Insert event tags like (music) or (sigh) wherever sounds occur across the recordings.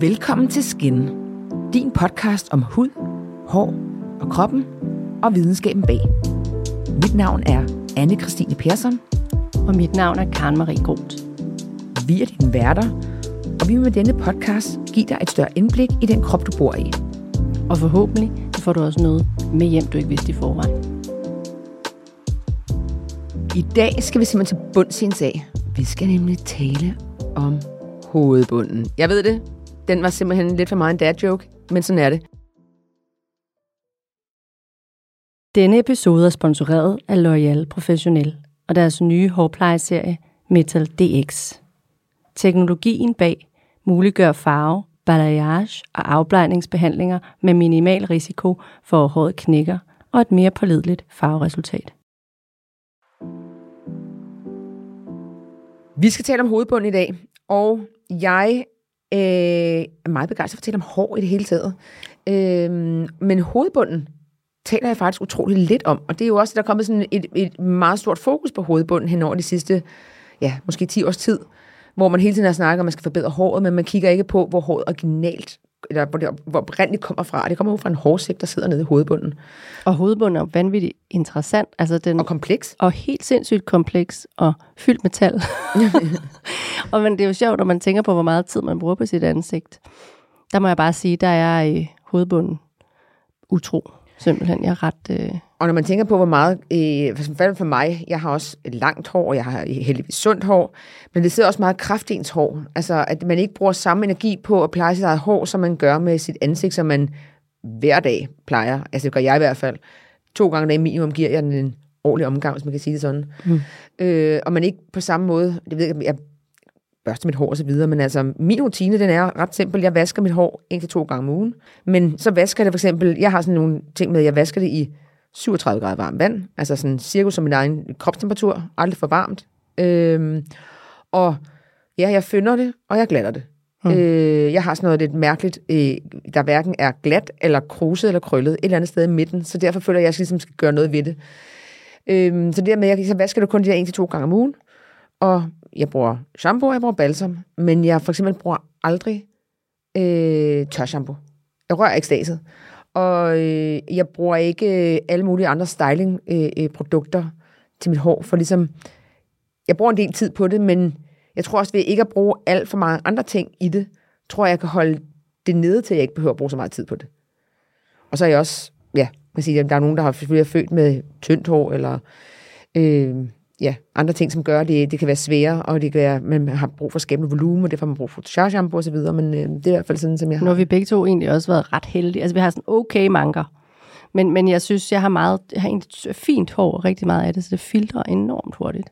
Velkommen til Skin, din podcast om hud, hår og kroppen og videnskaben bag. Mit navn er anne Christine Persson. Og mit navn er Karen Marie Groth. Vi er dine værter, og vi vil med denne podcast give dig et større indblik i den krop, du bor i. Og forhåbentlig får du også noget med hjem, du ikke vidste i forvejen. I dag skal vi simpelthen til bunds i en sag. Vi skal nemlig tale om hovedbunden. Jeg ved det, den var simpelthen lidt for meget en dad joke, men sådan er det. Denne episode er sponsoreret af L'Oreal Professionel og deres nye hårplejeserie Metal DX. Teknologien bag muliggør farve, balayage og afblejningsbehandlinger med minimal risiko for at håret knækker og et mere pålideligt farveresultat. Vi skal tale om hovedbunden i dag, og jeg øh, er meget begejstret for at tale om hår i det hele taget. Øh, men hovedbunden taler jeg faktisk utrolig lidt om, og det er jo også, der er kommet sådan et, et meget stort fokus på hovedbunden hen over de sidste, ja, måske 10 års tid, hvor man hele tiden har snakket om, at man skal forbedre håret, men man kigger ikke på, hvor håret originalt eller hvor det oprindeligt kommer fra. Det kommer jo fra en hårsæk, der sidder nede i hovedbunden. Og hovedbunden er vanvittigt interessant. Altså den, og kompleks. Og helt sindssygt kompleks og fyldt med tal. (laughs) og men det er jo sjovt, når man tænker på, hvor meget tid man bruger på sit ansigt. Der må jeg bare sige, der er i hovedbunden utro. Simpelthen, jeg er ret... Øh... Og når man tænker på, hvor meget, øh, for, for mig, jeg har også langt hår, og jeg har heldigvis sundt hår, men det sidder også meget kraftigt ens hår. Altså, at man ikke bruger samme energi på at pleje sit eget hår, som man gør med sit ansigt, som man hver dag plejer. Altså, det gør jeg i hvert fald. To gange dag minimum giver jeg den en ordentlig omgang, hvis man kan sige det sådan. Mm. Øh, og man ikke på samme måde, det ved jeg, jeg børste mit hår og så videre, men altså, min rutine, den er ret simpel. Jeg vasker mit hår en til to gange om ugen, men så vasker jeg det for eksempel, jeg har sådan nogle ting med, at jeg vasker det i 37 grader varmt vand, altså sådan cirkus som min egen kropstemperatur, aldrig for varmt. Øhm, og ja, jeg fynder det, og jeg glatter det. Mm. Øh, jeg har sådan noget lidt mærkeligt, øh, der hverken er glat, eller kruset, eller krøllet, et eller andet sted i midten, så derfor føler jeg, at jeg ligesom skal gøre noget ved det. Øhm, så det med, at jeg så vasker det kun de der en til to gange om ugen, og jeg bruger shampoo, og jeg bruger balsam, men jeg for eksempel bruger aldrig øh, tør shampoo. Jeg rører ikke staset. Og øh, jeg bruger ikke øh, alle mulige andre styling-produkter øh, øh til mit hår, for ligesom, jeg bruger en del tid på det, men jeg tror også, ved ikke at bruge alt for mange andre ting i det, tror jeg, jeg kan holde det nede til, at jeg ikke behøver at bruge så meget tid på det. Og så er jeg også, ja, man siger, der er nogen, der har selvfølgelig født med tyndt hår, eller øh, ja, andre ting, som gør, det, det kan være sværere, og det kan være, man har brug for skabe volumen, og det får man brug for shampoo og så videre, men øh, det er i hvert fald sådan, som jeg har. Nu har vi begge to egentlig også været ret heldige. Altså, vi har sådan okay manker, men, men jeg synes, jeg har meget, jeg har egentlig fint hår, rigtig meget af det, så det filtrer enormt hurtigt.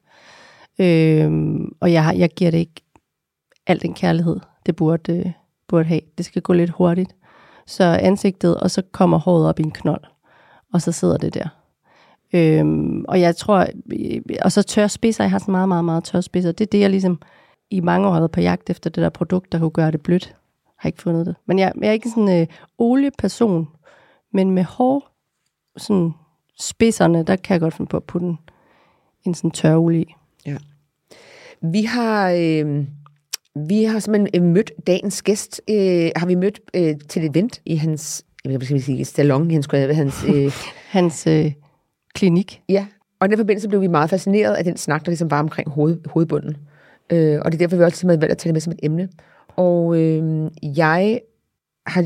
Øhm, og jeg, har, jeg giver det ikke al den kærlighed, det burde, øh, burde have. Det skal gå lidt hurtigt. Så ansigtet, og så kommer håret op i en knold, og så sidder det der. Øhm, og jeg tror, og så tør spidser, jeg har sådan meget, meget, meget tør spidser. Det er det, jeg ligesom i mange år har været på jagt efter det der produkt, der kunne gøre det blødt. Jeg har ikke fundet det. Men jeg, jeg er ikke sådan en øh, olieperson, men med hår, sådan spidserne, der kan jeg godt finde på at putte en, en sådan tør olie i. Ja. Vi har... Øh vi har simpelthen øh, mødt dagens gæst, øh, har vi mødt øh, til et event i hans, jeg ved, skal sige, salon, hans, hans, øh, (laughs) hans øh, klinik. Ja, og i den forbindelse blev vi meget fascineret af den snak, der ligesom var omkring hoved, hovedbunden. Øh, og det er derfor, vi også simpelthen valgt at tage det med som et emne. Og øh, jeg har,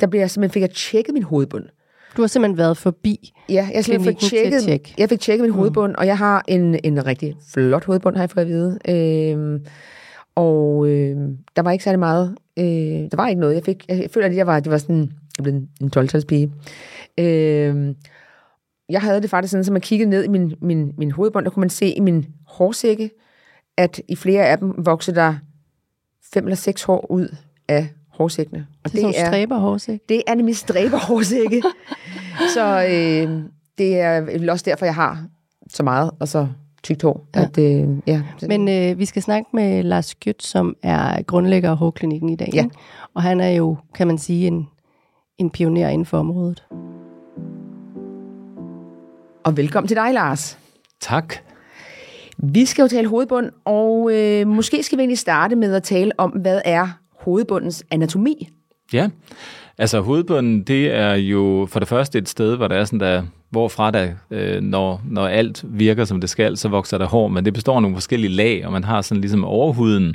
der blev jeg simpelthen, fik jeg tjekket min hovedbund. Du har simpelthen været forbi Ja, jeg fik tjekket, tjek. jeg fik tjekket min mm. hovedbund, og jeg har en, en rigtig flot hovedbund, har jeg fået at vide. Øh, og øh, der var ikke særlig meget. Øh, der var ikke noget. Jeg, fik, jeg føler, at jeg var, det var sådan, jeg blev en, en 12-talspige. Øh, jeg havde det faktisk sådan, at man kiggede ned i min, min, min hovedbånd, der kunne man se i min hårsække, at i flere af dem voksede der fem eller seks hår ud af hårsækkene. Og det er det er stræber hårsæk. Det er nemlig stræber hårsække. (laughs) så øh, det er også derfor, jeg har så meget, og så tykt hår. Ja. At, øh, ja. Men øh, vi skal snakke med Lars Skjødt, som er grundlægger af Hårklinikken i dag. Ja. Og han er jo, kan man sige, en, en pioner inden for området. Og velkommen til dig, Lars. Tak. Vi skal jo tale hovedbund, og øh, måske skal vi egentlig starte med at tale om, hvad er hovedbundens anatomi? Ja, altså hovedbunden, det er jo for det første et sted, hvor der er sådan der, hvorfra der, øh, når, når alt virker som det skal, så vokser der hår, men det består af nogle forskellige lag, og man har sådan ligesom overhuden,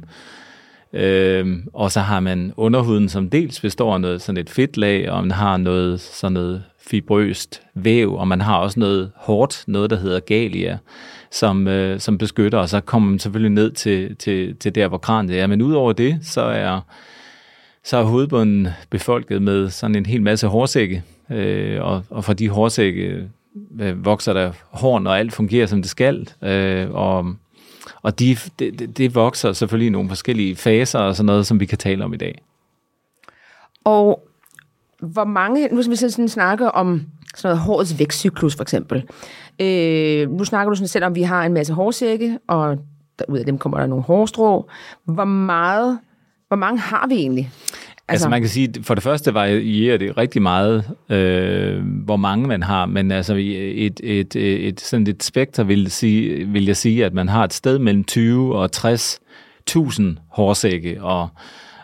øh, og så har man underhuden, som dels består af noget, sådan et fedtlag, og man har noget sådan noget fibrøst væv, og man har også noget hårdt, noget der hedder galia, som, øh, som beskytter, og så kommer man selvfølgelig ned til, til, til der, hvor kraniet er. Men udover det, så er, så er hovedbunden befolket med sådan en hel masse hårsække, øh, og, og fra de hårsække øh, vokser der horn, og alt fungerer, som det skal, øh, og, og de, det, vokser selvfølgelig i nogle forskellige faser og sådan noget, som vi kan tale om i dag. Og hvor mange, nu skal vi sådan snakke om sådan noget hårets vækstcyklus for eksempel. Øh, nu snakker du sådan selv om, vi har en masse hårsække, og der, ud af dem kommer der nogle hårstrå. Hvor meget, hvor mange har vi egentlig? Altså, altså man kan sige, for det første varierer det rigtig meget, øh, hvor mange man har, men altså et, et, et, et sådan et spekter vil, sige, vil jeg sige, at man har et sted mellem 20 og 60.000 hårsække, og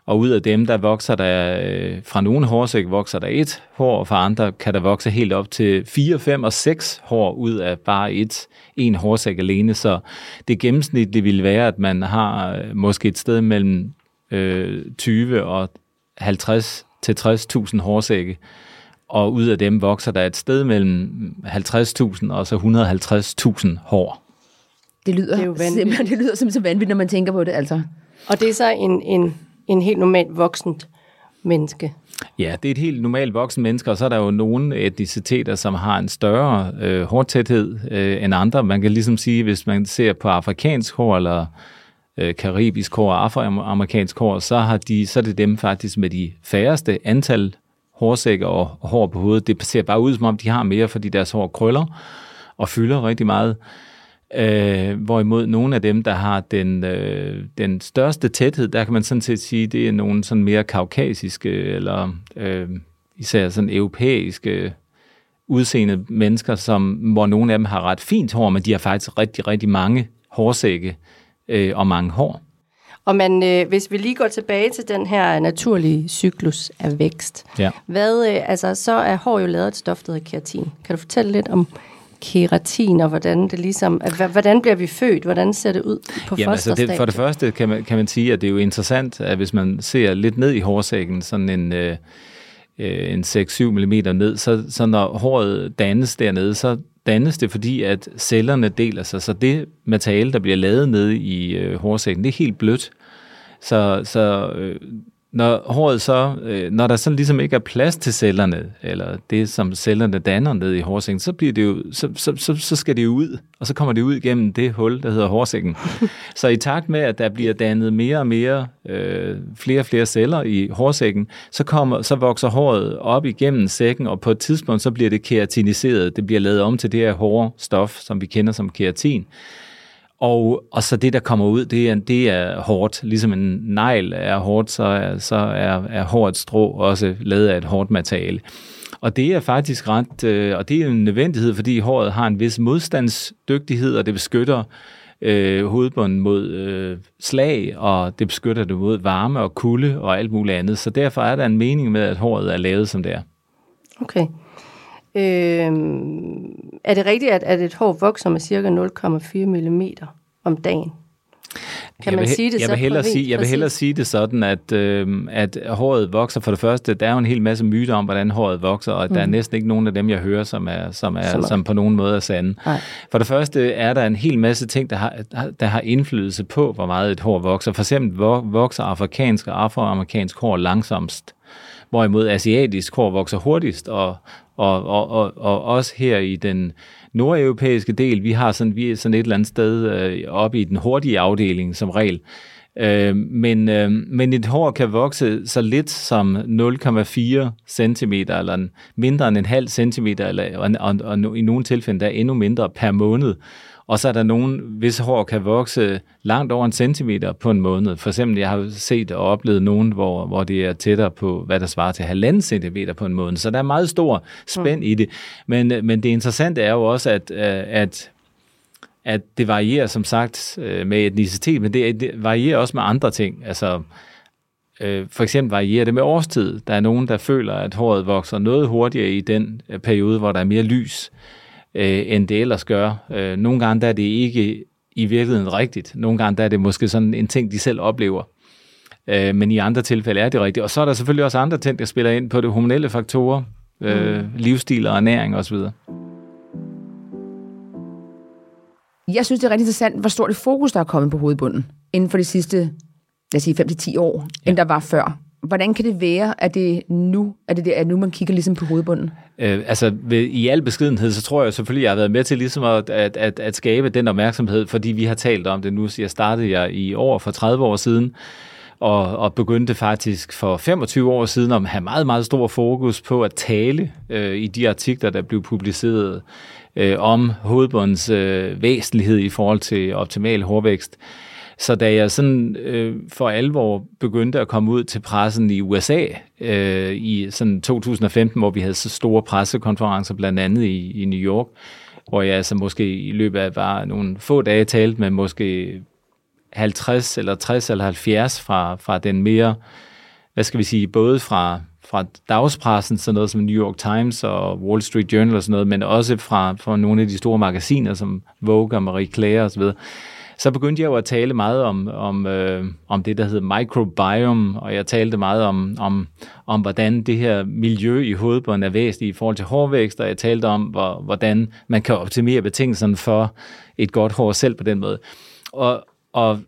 og ud af dem, der vokser der, øh, fra nogle hårsæk vokser der et hår, og fra andre kan der vokse helt op til 4, 5 og 6 hår ud af bare et, en hårsæk alene. Så det gennemsnitlige vil være, at man har øh, måske et sted mellem øh, 20 og 50 til 60.000 hårsække, og ud af dem vokser der et sted mellem 50.000 og så 150.000 hår. Det lyder, det, er jo simpelthen, det lyder simpelthen vanvittigt, når man tænker på det, altså. Og det er så en, en en helt normalt voksent menneske. Ja, det er et helt normalt voksen menneske, og så er der jo nogle etniciteter, som har en større øh, hårdtæthed øh, end andre. Man kan ligesom sige, hvis man ser på afrikansk hår eller øh, karibisk hår og afroamerikansk hår, så, har de, så er det dem faktisk med de færreste antal hårsækker og hår på hovedet. Det ser bare ud, som om de har mere, fordi deres hår krøller og fylder rigtig meget. Øh, hvorimod nogle af dem, der har den, øh, den største tæthed, der kan man sådan set sige, det er nogle sådan mere kaukasiske, eller øh, især sådan europæiske udseende mennesker, som, hvor nogle af dem har ret fint hår, men de har faktisk rigtig, rigtig mange hårsække øh, og mange hår. Og man, øh, hvis vi lige går tilbage til den her naturlige cyklus af vækst, ja. hvad, øh, altså, så er hår jo lavet et stof, der hedder keratin. Kan du fortælle lidt om keratin, og hvordan det ligesom, hvordan bliver vi født? Hvordan ser det ud på Jamen, altså det, For det første kan man, kan man sige, at det er jo interessant, at hvis man ser lidt ned i hårsækken, sådan en, øh, øh en 6-7 mm ned, så, så når håret dannes dernede, så dannes det, fordi at cellerne deler sig. Så det materiale, der bliver lavet nede i øh, hårsækken, det er helt blødt. Så, så øh, når håret så, øh, når der så ligesom ikke er plads til cellerne, eller det, som cellerne danner ned i hårsækken, så, bliver det jo, så, så, så, så skal det jo ud, og så kommer det ud gennem det hul, der hedder hårsækken. (laughs) så i takt med, at der bliver dannet mere og mere, øh, flere og flere celler i hårsækken, så, kommer, så vokser håret op igennem sækken, og på et tidspunkt, så bliver det keratiniseret. Det bliver lavet om til det her hårde stof, som vi kender som keratin. Og, og så det, der kommer ud, det er, det er hårdt. Ligesom en negl er hårdt, så er, så er, er hårdt strå også lavet af et hårdt materiale. Og det er faktisk ret, øh, og det er en nødvendighed, fordi håret har en vis modstandsdygtighed, og det beskytter øh, hovedbunden mod øh, slag, og det beskytter det mod varme og kulde og alt muligt andet. Så derfor er der en mening med, at håret er lavet som det er. Okay. Øh, er det rigtigt, at, at et hår vokser med cirka 0,4 mm om dagen? Kan jeg man vil, sige det jeg så vil hellere sige, Jeg vil hellere sige det sådan, at, øh, at håret vokser for det første. Der er jo en hel masse myter om, hvordan håret vokser, og mm. der er mm. næsten ikke nogen af dem, jeg hører, som, er, som, er, som, som på nogen måde er sande. Nej. For det første er der en hel masse ting, der har, der har indflydelse på, hvor meget et hår vokser. For eksempel vokser afrikansk og afroamerikansk hår langsomst hvorimod asiatisk hår vokser hurtigst, og, og, og, og, og også her i den nordeuropæiske del, vi har sådan, vi er sådan et eller andet sted øh, oppe i den hurtige afdeling som regel. Øh, men, øh, men et hår kan vokse så lidt som 0,4 cm, eller mindre end en halv centimeter, eller, og, og, og i nogle tilfælde der er endnu mindre per måned. Og så er der nogen, hvis hår kan vokse langt over en centimeter på en måned. For eksempel, jeg har set og oplevet nogen, hvor, hvor det er tættere på, hvad der svarer til halvanden centimeter på en måned. Så der er meget stor spænd mm. i det. Men, men det interessante er jo også, at, at at det varierer som sagt øh, med etnicitet, men det, det varierer også med andre ting. Altså, øh, for eksempel varierer det med årstid. Der er nogen, der føler, at håret vokser noget hurtigere i den øh, periode, hvor der er mere lys, øh, end det ellers gør. Øh, nogle gange der er det ikke i virkeligheden rigtigt. Nogle gange der er det måske sådan en ting, de selv oplever. Øh, men i andre tilfælde er det rigtigt. Og så er der selvfølgelig også andre ting, der spiller ind på det hormonelle faktorer, øh, mm. livsstil og ernæring osv. Jeg synes, det er rigtig interessant, hvor stort et fokus, der er kommet på hovedbunden inden for de sidste, lad os sige, 5-10 år, ja. end der var før. Hvordan kan det være, at det nu, at det er nu, man kigger ligesom på hovedbunden? Øh, altså, ved, i al beskedenhed, så tror jeg selvfølgelig, jeg har været med til ligesom at, at, at, at skabe den opmærksomhed, fordi vi har talt om det nu. Så jeg startede jeg i år for 30 år siden, og, og begyndte faktisk for 25 år siden at have meget, meget stor fokus på at tale øh, i de artikler, der blev publiceret øh, om hovedbundens øh, væsentlighed i forhold til optimal hårvækst. Så da jeg sådan øh, for alvor begyndte at komme ud til pressen i USA øh, i sådan 2015, hvor vi havde så store pressekonferencer, blandt andet i, i New York, hvor jeg altså måske i løbet af bare nogle få dage talte med måske 50 eller 60 eller 70 fra, fra den mere, hvad skal vi sige, både fra, fra dagspressen, sådan noget som New York Times og Wall Street Journal og sådan noget, men også fra, fra nogle af de store magasiner som Vogue og Marie Claire osv., så begyndte jeg jo at tale meget om, om, øh, om det, der hedder microbiome, og jeg talte meget om, om, om hvordan det her miljø i hovedbunden er væsentligt i forhold til hårvækst, og jeg talte om, hvor, hvordan man kan optimere betingelserne for et godt hår selv på den måde. Og, og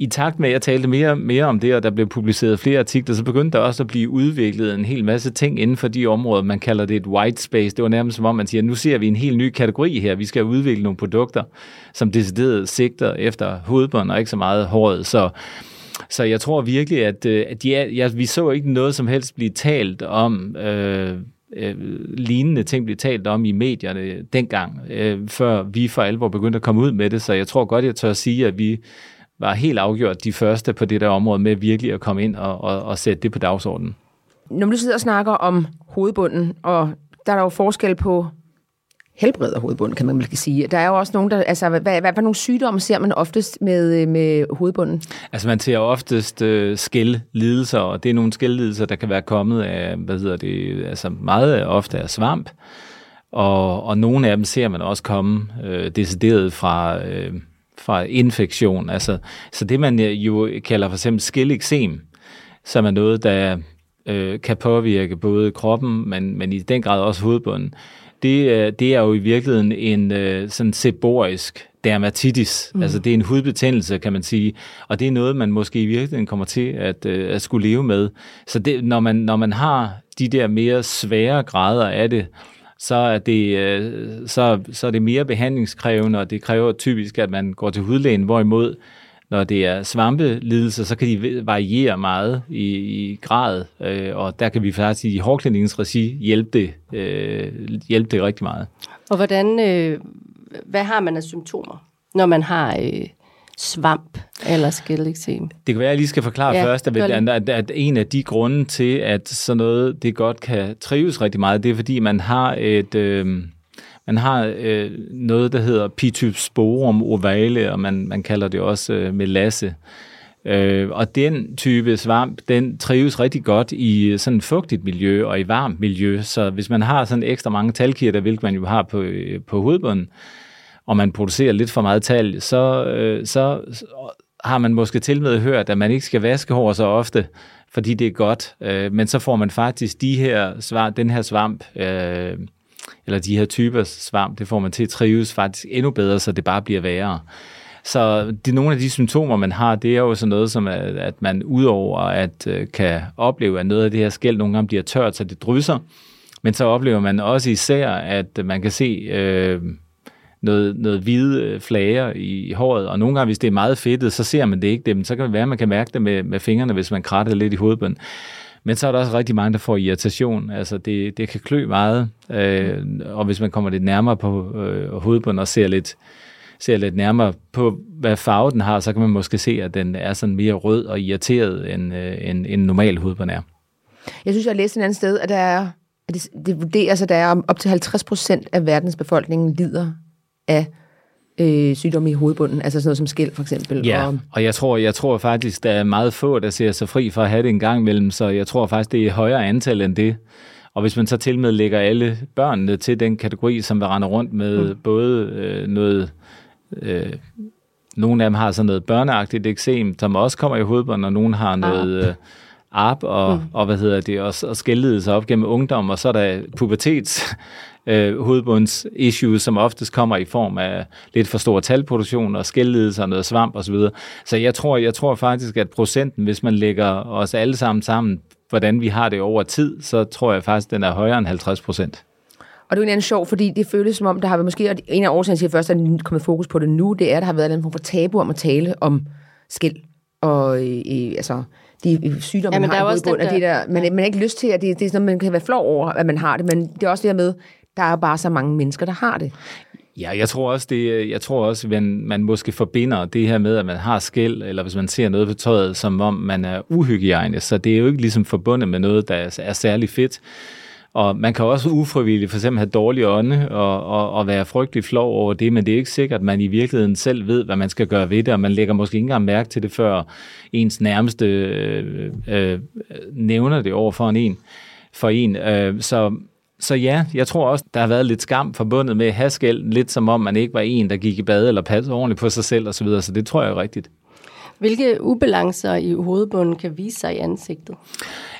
i takt med, at jeg talte mere, mere om det, og der blev publiceret flere artikler, så begyndte der også at blive udviklet en hel masse ting inden for de områder, man kalder det et white space. Det var nærmest som om, man siger, nu ser vi en helt ny kategori her. Vi skal udvikle nogle produkter, som decideret sigter efter hovedbånd og ikke så meget håret. Så, så jeg tror virkelig, at, øh, at de er, ja, vi så ikke noget som helst blive talt om... Øh, øh, lignende ting blive talt om i medierne dengang, øh, før vi for alvor begyndte at komme ud med det. Så jeg tror godt, jeg tør at sige, at vi var helt afgjort de første på det der område med virkelig at komme ind og, og, og sætte det på dagsordenen. Når du sidder og snakker om hovedbunden, og der er der jo forskel på helbred og hovedbunden, kan man måske sige. Der er jo også nogen, der... Altså, hvad, hvad, hvad for nogle sygdomme ser man oftest med, med hovedbunden? Altså, man ser oftest øh, skældlidelser, og det er nogle skældlidelser, der kan være kommet af, hvad hedder det, altså meget ofte af svamp, og, og nogle af dem ser man også komme øh, decideret fra... Øh, fra infektion. Altså, så det man jo kalder for eksempel skilleksem, som er noget, der øh, kan påvirke både kroppen, men, men i den grad også hovedbunden, det, det er jo i virkeligheden en øh, sådan seborisk dermatitis. Mm. Altså det er en hudbetændelse, kan man sige. Og det er noget, man måske i virkeligheden kommer til at, øh, at skulle leve med. Så det, når, man, når man har de der mere svære grader af det, så er det, øh, så, så er det mere behandlingskrævende, og det kræver typisk, at man går til hudlægen, hvorimod når det er svampelidelser, så kan de variere meget i, i grad, øh, og der kan vi faktisk i hårklinikkens regi hjælpe det, øh, hjælpe det rigtig meget. Og hvordan, øh, hvad har man af symptomer, når man har øh, svamp eller skældeksem. Det kan være, at jeg lige skal forklare ja, først, at, at, at en af de grunde til, at sådan noget det godt kan trives rigtig meget, det er, fordi man har et... Øh, man har øh, noget, der hedder Ptyphosporum ovale, og man, man kalder det også øh, melasse. Øh, og den type svamp, den trives rigtig godt i sådan et fugtigt miljø og i varmt miljø. Så hvis man har sådan ekstra mange talkirter, hvilket man jo har på, øh, på hovedbunden, og man producerer lidt for meget talg, så, øh, så har man måske til med hørt, at man ikke skal vaske hår så ofte, fordi det er godt. Øh, men så får man faktisk de her svamp, den her svamp, øh, eller de her typer svamp, det får man til at trives faktisk endnu bedre, så det bare bliver værre. Så de, nogle af de symptomer, man har, det er jo sådan noget som, at, at man udover at øh, kan opleve, at noget af det her skæld nogle gange bliver tørt, så det drysser, men så oplever man også især, at man kan se øh, noget, noget hvide øh, flager i, i håret, og nogle gange, hvis det er meget fedtet, så ser man det ikke, men så kan det være, at man kan mærke det med, med fingrene, hvis man kratter lidt i hovedbunden. Men så er der også rigtig mange, der får irritation. Altså, det, det kan klø meget, øh, og hvis man kommer lidt nærmere på øh, hovedbunden og ser lidt, ser lidt nærmere på, hvad farve den har, så kan man måske se, at den er sådan mere rød og irriteret, end, øh, end, end normal hovedbund er. Jeg synes, jeg har læst et andet sted, at der er, at det, det vurderes, at der er op til 50 procent af verdens befolkning lider af øh, sygdomme i hovedbunden, altså sådan noget som skæld for eksempel. Ja, Og, og jeg tror, jeg tror faktisk, der er meget få, der ser sig fri for at have det en gang imellem, så jeg tror faktisk, det er et højere antal end det. Og hvis man så til med lægger alle børnene til den kategori, som vil rende rundt med mm. både øh, noget... Øh, nogle af dem har sådan noget børneagtigt eksem, som også kommer i hovedbunden, og nogle har noget... Øh, arp og, mm. og hvad hedder det, og, og skældede sig op gennem ungdom, og så er der pubertets øh, hovedbunds issues, som oftest kommer i form af lidt for stor talproduktion og skældledelse og noget svamp osv. Så, så jeg tror, jeg tror faktisk, at procenten, hvis man lægger os alle sammen sammen, hvordan vi har det over tid, så tror jeg faktisk, den er højere end 50 procent. Og det er jo en sjov, fordi det føles som om, der har været måske, og en af årsagerne til først, at der er kommet fokus på det nu, det er, at der har været en form for tabu om at tale om skæld og øh, altså, de sygdomme, Ja, men man der har er i den og det der, man, man har ikke lyst til, at det, det er sådan man kan være flov over, at man har det, men det er også det her med, der er bare så mange mennesker, der har det. Ja, jeg tror også, det, jeg tror også, at man, man måske forbinder det her med, at man har skæld, eller hvis man ser noget på tøjet, som om man er uhygiejnisk. Så det er jo ikke ligesom forbundet med noget, der er, er særlig fedt. Og man kan også ufrivilligt for eksempel have dårlig ånde og, og, og være frygtelig flov over det, men det er ikke sikkert, at man i virkeligheden selv ved, hvad man skal gøre ved det, og man lægger måske ikke engang mærke til det, før ens nærmeste øh, øh, nævner det over for en. For en. Øh, så, så ja, jeg tror også, der har været lidt skam forbundet med at have skæld, lidt som om man ikke var en, der gik i bad eller passede ordentligt på sig selv osv., så, så det tror jeg er rigtigt. Hvilke ubalancer i hovedbunden kan vise sig i ansigtet?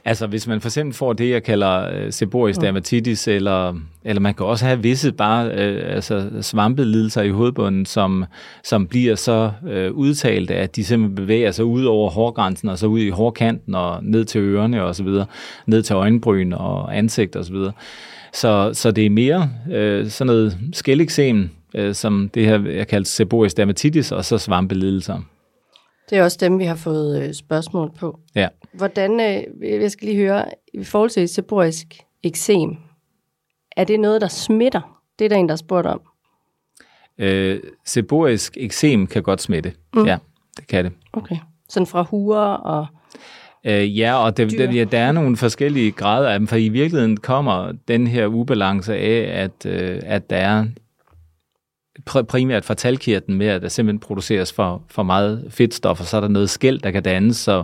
Altså, hvis man for eksempel får det, jeg kalder øh, seborrheic dermatitis, eller, eller man kan også have visse bare øh, altså svampelidelser i hovedbunden, som, som bliver så øh, udtalt, at de simpelthen bevæger sig ud over hårgrænsen, og så ud i hårkanten, og ned til ørerne og så videre, ned til øjenbryn og ansigt og så videre. Så, så det er mere øh, sådan noget skældeksem, øh, som det her, jeg kalder seborrheic dermatitis, og så svampelidelser. Det er også dem, vi har fået øh, spørgsmål på. Ja. Hvordan, øh, jeg skal lige høre, i forhold til seborrheisk eksem, er det noget, der smitter? Det er der en, der har spurgt om. Øh, seborrheisk eksem kan godt smitte. Mm. Ja, det kan det. Okay. Sådan fra huer og... Øh, ja, og det, det, ja, der er nogle forskellige grader af dem, for i virkeligheden kommer den her ubalance af, at, øh, at der er primært fra talkirten med, at der simpelthen produceres for, for meget fedtstof, og så er der noget skæld, der kan dannes, så,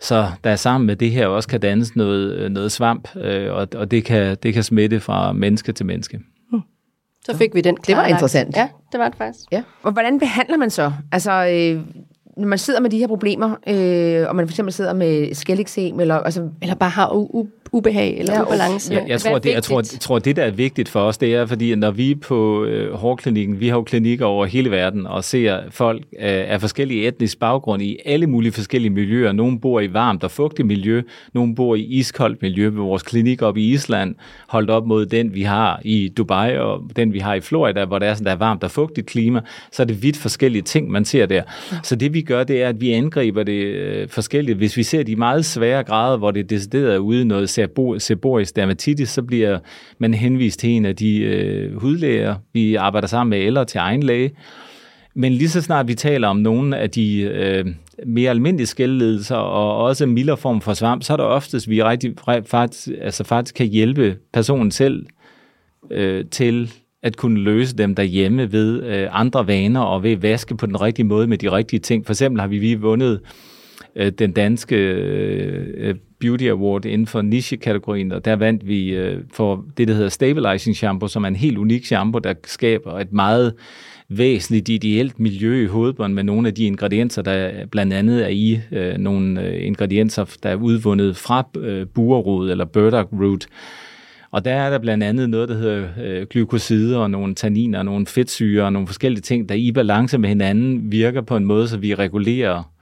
så der er sammen med det her også kan dannes noget, noget svamp, øh, og, og det, kan, det kan smitte fra menneske til menneske. Så fik vi den var klarlagt. interessant. Ja, det var det faktisk. Ja. Og hvordan behandler man så? Altså, øh, når man sidder med de her problemer, øh, og man for eksempel sidder med skældeksem, eller altså, Eller bare har u- u- ubehag eller Ja, ubalance. Jeg, jeg, tror, det, jeg, tror, jeg tror, det, der er vigtigt for os, det er, fordi når vi er på øh, hårklinikken, vi har jo klinikker over hele verden, og ser folk øh, af forskellige etniske baggrund i alle mulige forskellige miljøer. Nogle bor i varmt og fugtigt miljø, nogle bor i iskoldt miljø ved vores klinik op i Island, holdt op mod den, vi har i Dubai, og den, vi har i Florida, hvor der er sådan der er varmt og fugtigt klima, så er det vidt forskellige ting, man ser der. Så det, vi gør, det er, at vi angriber det øh, forskelligt. Hvis vi ser de meget svære grader, hvor det er decideret er ude noget sebo- dermatitis, så bliver man henvist til en af de øh, hudlæger, vi arbejder sammen med, eller til egen læge. Men lige så snart vi taler om nogle af de øh, mere almindelige skældledelser og også en mildere form for svamp, så er der oftest, vi rigtig, faktisk, altså faktisk kan hjælpe personen selv øh, til at kunne løse dem derhjemme ved øh, andre vaner og ved at vaske på den rigtige måde med de rigtige ting. For eksempel har vi lige vundet øh, Øh, den danske øh, øh, Beauty Award inden for niche-kategorien, og der vandt vi øh, for det, der hedder Stabilizing Shampoo, som er en helt unik shampoo, der skaber et meget væsentligt ideelt miljø i hovedbunden med nogle af de ingredienser, der blandt andet er i øh, nogle øh, ingredienser, der er udvundet fra øh, burerod eller burdock root. Og der er der blandt andet noget, der hedder øh, glykosider og nogle tanniner og nogle fedtsyre og nogle forskellige ting, der i balance med hinanden virker på en måde, så vi regulerer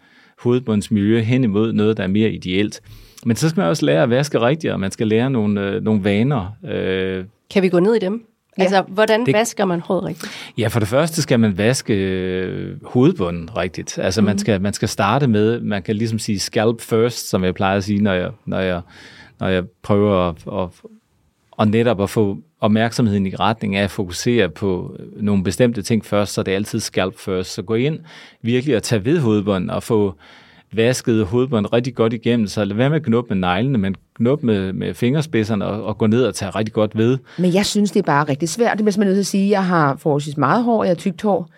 hovedbundsmiljø hen imod noget, der er mere ideelt. Men så skal man også lære at vaske rigtigt, og man skal lære nogle, øh, nogle vaner. Øh, Kan vi gå ned i dem? Ja. Altså, hvordan Det- vasker man håret rigtigt? Ja, for det første skal man vaske øh, hovedbunden rigtigt. Altså mm. man, skal, man skal starte med, man kan ligesom sige scalp first, som jeg plejer at sige, når jeg, når jeg, når jeg prøver at, at, og netop at få opmærksomheden i retning af at fokusere på øh, nogle bestemte ting først, så det er altid scalp first. Så gå ind virkelig og tage ved hovedbunden og få vasket hovedbunden rigtig godt igennem, så lad være med at knuppe med neglene, men knup med, med fingerspidserne og, og gå ned og tage rigtig godt ved. Men jeg synes, det er bare rigtig svært. Det bliver man nødt til at sige. Jeg har forholdsvis meget hår, jeg har tykt hår.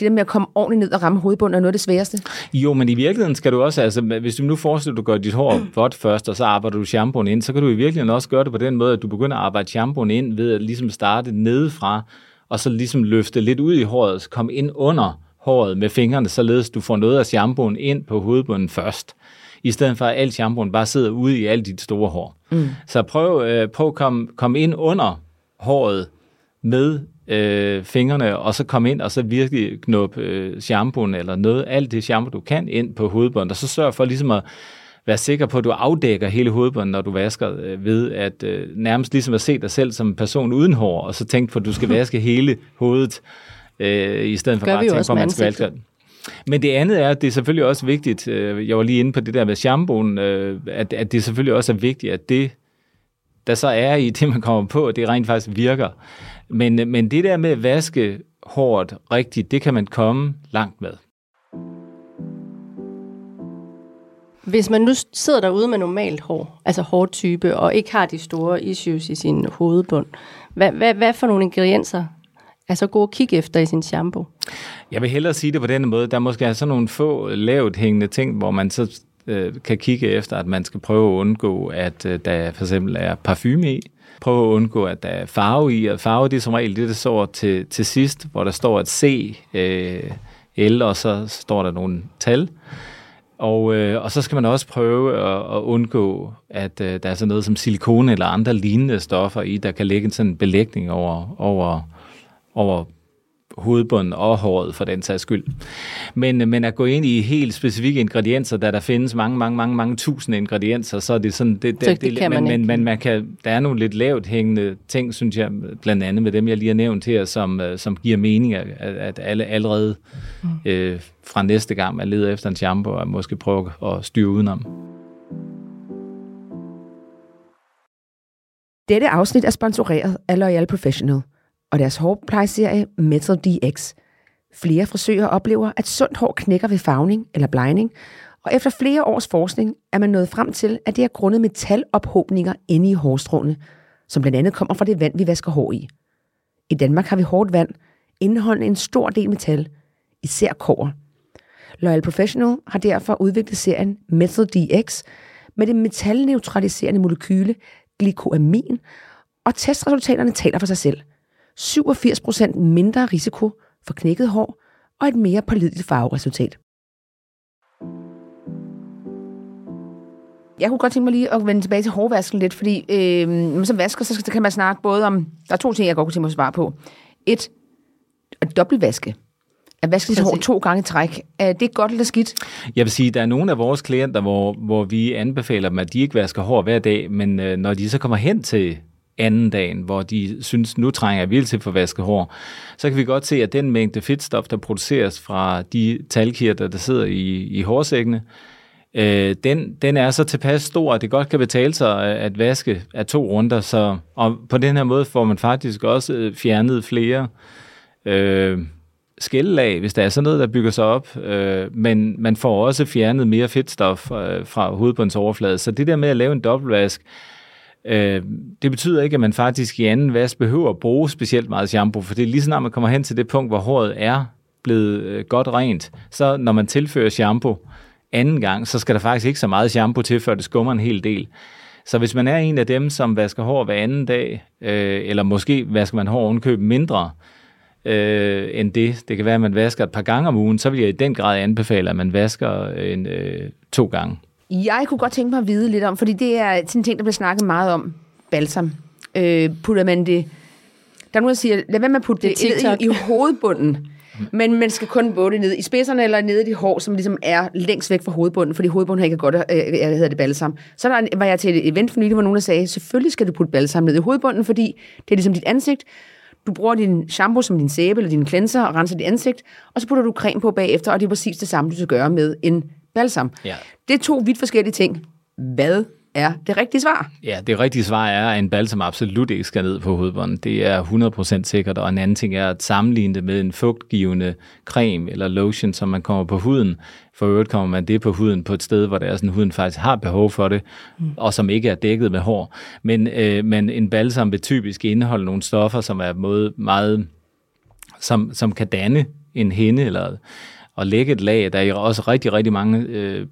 Det der med at komme ordentligt ned og ramme hovedbunden er noget af det sværeste. Jo, men i virkeligheden skal du også, altså hvis du nu forestiller, at du gør dit hår vådt først, og så arbejder du shampooen ind, så kan du i virkeligheden også gøre det på den måde, at du begynder at arbejde shampooen ind ved at ligesom starte nedefra, og så ligesom løfte lidt ud i håret, så komme ind under håret med fingrene, således du får noget af shampooen ind på hovedbunden først i stedet for at alt shampooen bare sidder ude i alt dit store hår. Mm. Så prøv, øh, prøv at komme, kom ind under håret med øh, fingrene, og så komme ind og så virkelig knuppe øh, shampooen eller noget, alt det shampoo, du kan ind på hovedbunden, og så sørg for ligesom at være sikker på, at du afdækker hele hovedbunden, når du vasker, øh, ved at øh, nærmest ligesom at se dig selv som en person uden hår, og så tænk på, at du skal (laughs) vaske hele hovedet, øh, i stedet for bare at tænke på, at man skal vaske men det andet er, at det er selvfølgelig også vigtigt, øh, jeg var lige inde på det der med shampooen, øh, at, at det selvfølgelig også er vigtigt, at det, der så er i det, man kommer på, det rent faktisk virker. Men, men det der med at vaske hårdt rigtigt, det kan man komme langt med. Hvis man nu sidder derude med normalt hår, altså hårtype, og ikke har de store issues i sin hovedbund, hvad, hvad, hvad for nogle ingredienser er så gode at kigge efter i sin shampoo? Jeg vil hellere sige det på den måde. Der er måske sådan nogle få lavt hængende ting, hvor man så øh, kan kigge efter, at man skal prøve at undgå, at øh, der for eksempel er parfume i. Prøve at undgå, at der er farve i, og farve det er som regel det, der står til, til sidst, hvor der står et C, øh, L, og så står der nogle tal. Og, øh, og så skal man også prøve at, at undgå, at øh, der er sådan noget som silikone eller andre lignende stoffer i, der kan lægge en sådan belægning over, over over hovedbunden og håret for den sags skyld. Men, men at gå ind i helt specifikke ingredienser, da der findes mange, mange, mange, mange tusinde ingredienser, så er det sådan... Det, det, det, kan men, man men, men man kan, der er nogle lidt lavt hængende ting, synes jeg, blandt andet med dem, jeg lige har nævnt her, som, øh, som giver mening, at, at alle allerede mm. øh, fra næste gang, man leder efter en shampoo, og måske prøve at styre udenom. Dette afsnit er sponsoreret af L'Oreal Professional – og deres hårplejeserie Metal DX. Flere frisører oplever, at sundt hår knækker ved farvning eller blegning, og efter flere års forskning er man nået frem til, at det er grundet metalophobninger inde i hårstråene, som blandt andet kommer fra det vand, vi vasker hår i. I Danmark har vi hårdt vand, indeholdende en stor del metal, især kår. Loyal Professional har derfor udviklet serien Metal DX med det metalneutraliserende molekyle glykoamin, og testresultaterne taler for sig selv – 87% mindre risiko for knækket hår og et mere pålideligt farveresultat. Jeg kunne godt tænke mig lige at vende tilbage til hårvasken lidt, fordi øh, så vasker, så kan man snakke både om... Der er to ting, jeg godt kunne tænke mig at svare på. Et, at dobbeltvaske. At vaske sit hår to gange i træk. Er det godt eller skidt? Jeg vil sige, der er nogle af vores klienter, hvor, hvor vi anbefaler dem, at de ikke vasker hår hver dag, men øh, når de så kommer hen til anden dagen, hvor de synes, nu trænger jeg vildt til for vasket hår, så kan vi godt se, at den mængde fedtstof, der produceres fra de talkirter, der sidder i, i hårsækkene, øh, den, den er så tilpas stor, at det godt kan betale sig at vaske af to runder. Så, og på den her måde får man faktisk også øh, fjernet flere øh, skældelag, hvis der er sådan noget, der bygger sig op, øh, men man får også fjernet mere fedtstof øh, fra hovedbunds overflade. Så det der med at lave en dobbeltvask, Øh, det betyder ikke, at man faktisk i anden vask behøver at bruge specielt meget shampoo, for det er lige snart man kommer hen til det punkt, hvor håret er blevet øh, godt rent, så når man tilfører shampoo anden gang, så skal der faktisk ikke så meget shampoo til, før det skummer en hel del. Så hvis man er en af dem, som vasker hår hver anden dag, øh, eller måske vasker man hår ovenkøb mindre øh, end det, det kan være, at man vasker et par gange om ugen, så vil jeg i den grad anbefale, at man vasker en, øh, to gange. Jeg kunne godt tænke mig at vide lidt om, fordi det er sådan en ting, der bliver snakket meget om, balsam. Øh, putter man det... Der er nogen, der siger, lad være med at putte det, det i, i hovedbunden. Men man skal kun både det ned i spidserne eller nede i de hår, som ligesom er længst væk fra hovedbunden, fordi hovedbunden har ikke godt, øh, hvad hedder det, balsam. Så der var jeg til et event for nylig, hvor nogen der sagde, selvfølgelig skal du putte balsam ned i hovedbunden, fordi det er ligesom dit ansigt. Du bruger din shampoo som din sæbe eller din cleanser og renser dit ansigt, og så putter du creme på bagefter, og det er præcis det samme, du skal gøre med en balsam. Ja. Det er to vidt forskellige ting. Hvad er det rigtige svar? Ja, det rigtige svar er, at en balsam absolut ikke skal ned på hovedbunden. Det er 100% sikkert, og en anden ting er at sammenligne det med en fugtgivende creme eller lotion, som man kommer på huden. For øvrigt kommer man det på huden på et sted, hvor det er sådan, huden faktisk har behov for det, mm. og som ikke er dækket med hår. Men, øh, men en balsam vil typisk indeholde nogle stoffer, som er måde meget, som, som kan danne en hende eller og lægge et lag. Der er også rigtig, rigtig mange øh,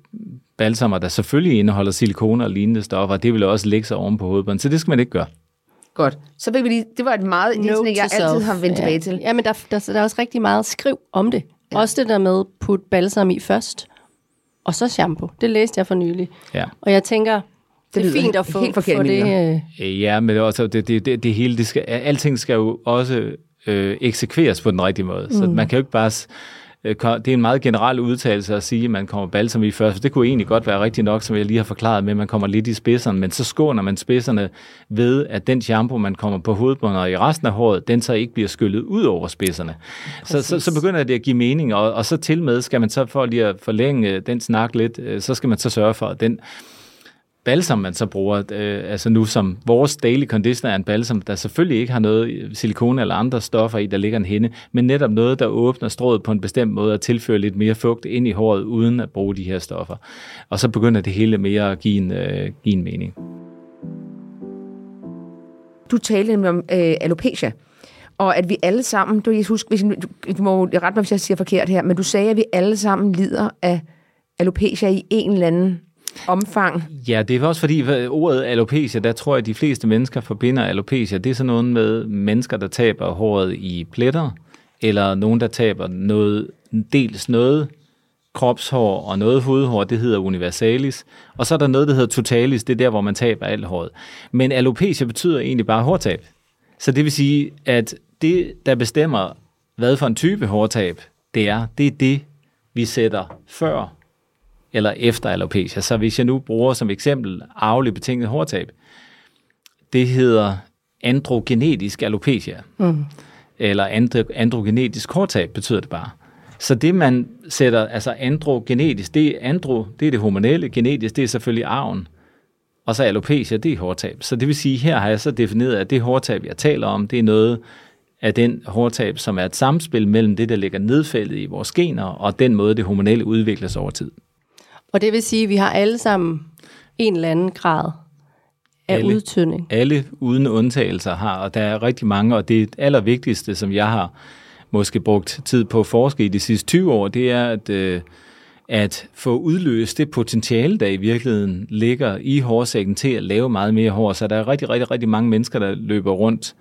balsamer, der selvfølgelig indeholder silikone og lignende stoffer, og det vil også lægge sig oven på hovedbunden, så det skal man ikke gøre. Godt. Så fik vi lige, det var et meget, no jeg altid har vendt tilbage til. Ja, men der, der, der er også rigtig meget skriv om det. Ja. Også det der med at putte balsam i først, og så shampoo. Det læste jeg for nylig. Ja. Og jeg tænker, det, det er fint at få, helt få det. Øh... Ja, men det, også, det, det, det, det hele, det skal, alting skal jo også øh, eksekveres på den rigtige måde. Mm. Så man kan jo ikke bare det er en meget generel udtalelse at sige, at man kommer balsam i først. Det kunne egentlig godt være rigtigt nok, som jeg lige har forklaret med, at man kommer lidt i spidserne, men så skåner man spidserne ved, at den shampoo, man kommer på hovedbunden og i resten af håret, den så ikke bliver skyllet ud over spidserne. Så, så, så begynder det at give mening, og, og så til med skal man så for lige at forlænge den snak lidt, øh, så skal man så sørge for, at den balsam, man så bruger, øh, altså nu som vores daily conditioner er en balsam, der selvfølgelig ikke har noget silikone eller andre stoffer i, der ligger en hende, men netop noget, der åbner strået på en bestemt måde og tilfører lidt mere fugt ind i håret, uden at bruge de her stoffer. Og så begynder det hele mere at give en, øh, give en mening. Du talte om øh, alopecia, og at vi alle sammen, du, jeg husker, hvis, du, du må rette mig, hvis jeg siger forkert her, men du sagde, at vi alle sammen lider af alopecia i en eller anden omfang. Ja, det er også fordi ordet alopecia, der tror jeg, at de fleste mennesker forbinder alopecia. Det er sådan noget med mennesker, der taber håret i pletter, eller nogen, der taber noget, dels noget kropshår og noget hovedhår, det hedder universalis. Og så er der noget, der hedder totalis, det er der, hvor man taber alt håret. Men alopecia betyder egentlig bare hårtab. Så det vil sige, at det, der bestemmer, hvad for en type hårtab det er, det er det, vi sætter før eller efter alopecia. Så hvis jeg nu bruger som eksempel arveligt betinget hårtab, det hedder androgenetisk alopecia. Mm. Eller andro- androgenetisk hårtab betyder det bare. Så det man sætter, altså androgenetisk, det er, andro, det er det hormonelle, genetisk, det er selvfølgelig arven. Og så alopecia, det er hårtab. Så det vil sige, her har jeg så defineret, at det hårtab, jeg taler om, det er noget af den hårtab, som er et samspil mellem det, der ligger nedfældet i vores gener, og den måde, det hormonelle udvikles over tid. Og det vil sige, at vi har alle sammen en eller anden grad af alle, udtynding. Alle uden undtagelser har, og der er rigtig mange, og det allervigtigste, som jeg har måske brugt tid på at forske i de sidste 20 år, det er at, øh, at få udløst det potentiale, der i virkeligheden ligger i hårsækken til at lave meget mere hår. Så der er rigtig, rigtig, rigtig mange mennesker, der løber rundt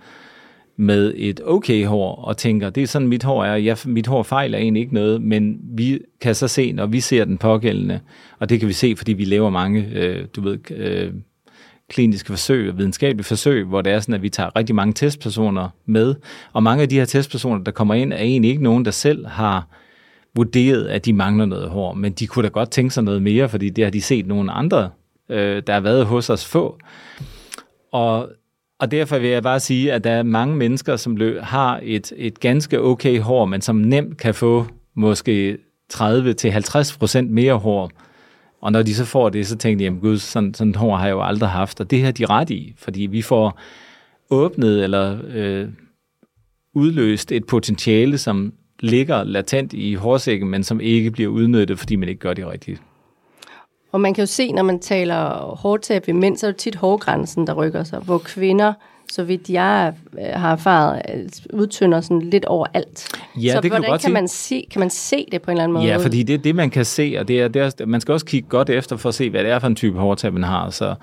med et okay hår og tænker, det er sådan mit hår er, jeg, mit hår fejler egentlig ikke noget, men vi kan så se, når vi ser den pågældende, og det kan vi se, fordi vi laver mange, øh, du ved, øh, kliniske forsøg, videnskabelige forsøg, hvor det er sådan, at vi tager rigtig mange testpersoner med, og mange af de her testpersoner, der kommer ind, er egentlig ikke nogen, der selv har vurderet, at de mangler noget hår, men de kunne da godt tænke sig noget mere, fordi det har de set nogle andre, øh, der har været hos os få. Og og derfor vil jeg bare sige, at der er mange mennesker, som har et, et ganske okay hår, men som nemt kan få måske 30-50% mere hår. Og når de så får det, så tænker de, jamen gud, sådan, sådan et hår har jeg jo aldrig haft. Og det har de ret i, fordi vi får åbnet eller øh, udløst et potentiale, som ligger latent i hårsækken, men som ikke bliver udnyttet, fordi man ikke gør det rigtigt. Og man kan jo se, når man taler hårdtab ved mænd, så er det tit hårgrænsen, der rykker sig, hvor kvinder, så vidt jeg øh, har erfaret, udtynder sådan lidt over alt. Ja, så det hvordan kan, godt kan, man se, kan man se det på en eller anden måde? Ja, fordi det er det, man kan se, og det er, det er, man skal også kigge godt efter for at se, hvad det er for en type hårtab, man har. Så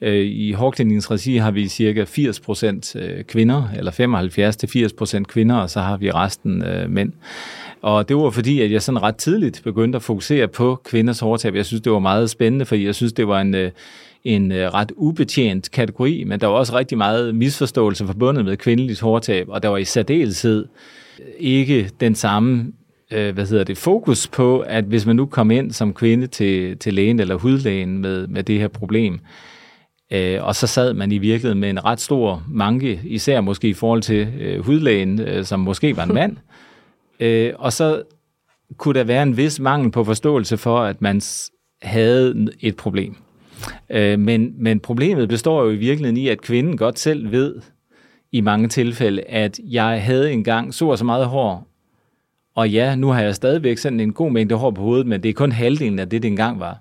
øh, i hårklinikkens regi har vi cirka 80 procent øh, kvinder, eller 75 til 80 procent kvinder, og så har vi resten øh, mænd. Og det var fordi, at jeg sådan ret tidligt begyndte at fokusere på kvinders hårtab. Jeg synes, det var meget spændende, fordi jeg synes, det var en, øh, en øh, ret ubetjent kategori, men der var også rigtig meget misforståelse forbundet med kvindeligt hårtab, og der var i særdeleshed ikke den samme øh, hvad hedder det, fokus på, at hvis man nu kom ind som kvinde til, til lægen eller hudlægen med, med det her problem, øh, og så sad man i virkeligheden med en ret stor manke, især måske i forhold til øh, hudlægen, øh, som måske var en mand, (laughs) Øh, og så kunne der være en vis mangel på forståelse for, at man havde et problem. Øh, men, men problemet består jo i virkeligheden i, at kvinden godt selv ved, i mange tilfælde, at jeg havde engang så og så meget hår, og ja, nu har jeg stadigvæk sådan en god mængde hår på hovedet, men det er kun halvdelen af det, det engang var.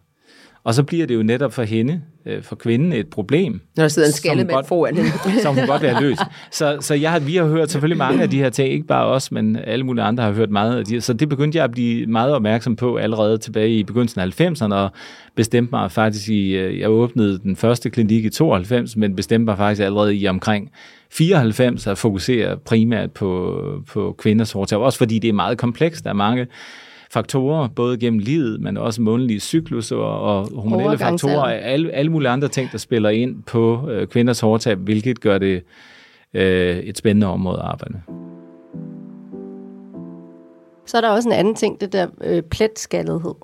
Og så bliver det jo netop for hende, øh, for kvinden, et problem. Når der sidder en skaldet mand foran hende. (laughs) som hun godt vil have løst. Så, så jeg har, vi har hørt selvfølgelig mange af de her ting, ikke bare os, men alle mulige andre har hørt meget af de Så det begyndte jeg at blive meget opmærksom på allerede tilbage i begyndelsen af 90'erne, og bestemte mig faktisk i, øh, jeg åbnede den første klinik i 92, men bestemte mig faktisk allerede i omkring 94 at fokusere primært på, på kvinders hårtab, også fordi det er meget komplekst. Der er mange faktorer, både gennem livet, men også månedlige cyklus og, og hormonelle faktorer, og alle, alle mulige andre ting, der spiller ind på øh, kvinders hårtab, hvilket gør det øh, et spændende område at arbejde med. Så er der også en anden ting, det der øh, pletskallethed.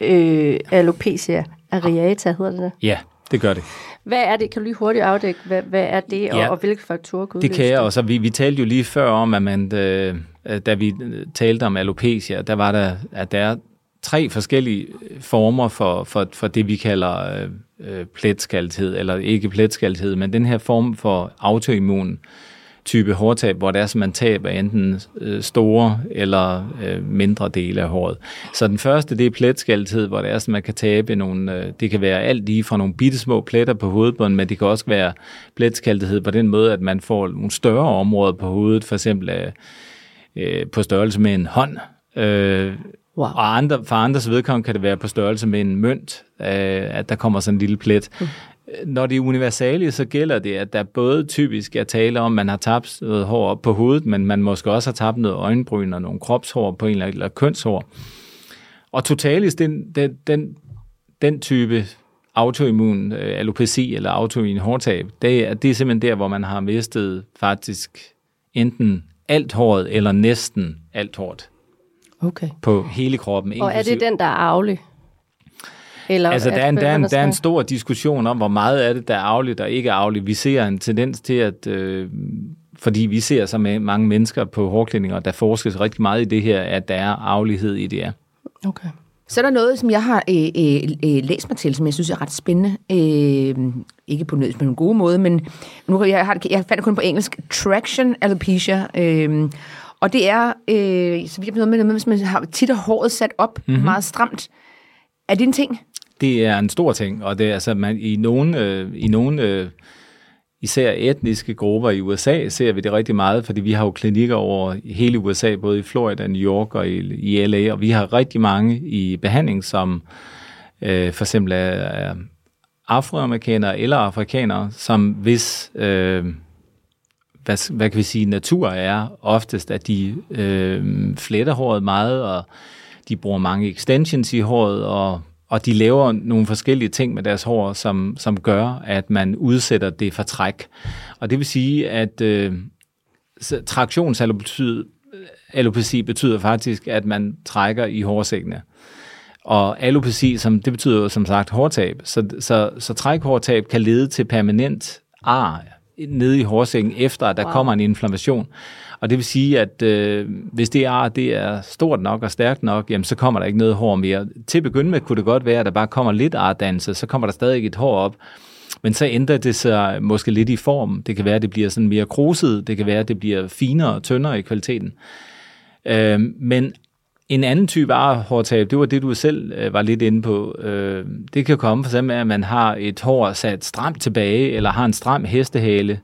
Øh, alopecia areata hedder det der. Ja, det gør det. Hvad er det? Kan du lige hurtigt afdække, hvad, hvad er det, ja, og, og hvilke faktorer kan Det kan jeg også. Vi, vi talte jo lige før om, at man, øh, Øh, da vi øh, talte om alopecia, der var der, at der er tre forskellige øh, former for, for, for det, vi kalder øh, pletskalthed, eller ikke pletskalthed, men den her form for autoimmun type hårtab, hvor det er, som man taber enten store eller mindre dele af håret. Så den første, det er pletskalthed, hvor det er, som man kan tabe nogle, det kan være alt lige fra nogle bitte små pletter på hovedbunden, men det kan også være pletskalthed på den måde, at man får nogle større områder på hovedet, for eksempel af, øh, på størrelse med en hånd, øh, Wow. Og andre, for andres vedkommende kan det være på størrelse med en mønt, øh, at der kommer sådan en lille plet. Mm. Når det er universale, så gælder det, at der både typisk er tale om, at man har tabt noget hår op på hovedet, men man måske også har tabt noget øjenbryn og nogle kropshår på en eller, eller kønshår. Og totalis, den, den, den, den type autoimmun øh, alopeci eller autoimmun hårtab, det er, det er simpelthen der, hvor man har mistet faktisk enten alt håret eller næsten alt håret. Okay. På hele kroppen. Og er det den, der er arvelig? Eller altså, der er, en, der, er en, der er en stor diskussion om, hvor meget af det, der er arveligt og ikke arveligt. Vi ser en tendens til, at øh, fordi vi ser så mange mennesker på hårklinikker, der forskes rigtig meget i det her, at der er arvelighed i det. Ja. Okay. Så er der noget, som jeg har øh, øh, øh, læst mig til, som jeg synes er ret spændende. Øh, ikke på nøds, men en god måde, men nu, jeg, har, jeg fandt det kun på engelsk. Traction alopecia. Øh, og det er, øh, så vi har noget med, hvis man har tit håret sat op mm-hmm. meget stramt. Er det en ting? Det er en stor ting, og det er altså, man, i nogle, øh, i nogle øh, især etniske grupper i USA ser vi det rigtig meget, fordi vi har jo klinikker over hele USA, både i Florida, New York og i, i LA, og vi har rigtig mange i behandling, som øh, for eksempel er, er afroamerikanere eller afrikanere, som hvis, øh, hvad, hvad kan vi sige, natur er oftest, at de øh, fletter håret meget, og de bruger mange extensions i håret, og og de laver nogle forskellige ting med deres hår, som, som gør, at man udsætter det for træk. Og det vil sige, at øh, traktionsalopeci betyder faktisk, at man trækker i hårsækkene. Og alopeci, som, det betyder som sagt hårtab. Så, så, så trækhårtab kan lede til permanent ar nede i hårsækken, efter at der wow. kommer en inflammation. Og det vil sige, at øh, hvis det er, det er stort nok og stærkt nok, jamen så kommer der ikke noget hår mere. Til at begynde med kunne det godt være, at der bare kommer lidt ardannelse, så kommer der stadig et hår op. Men så ændrer det sig måske lidt i form. Det kan være, at det bliver sådan mere kruset. Det kan være, at det bliver finere og tyndere i kvaliteten. Øh, men en anden type hårtab, det var det, du selv øh, var lidt inde på. Øh, det kan komme for eksempel, at man har et hår sat stramt tilbage, eller har en stram hestehale,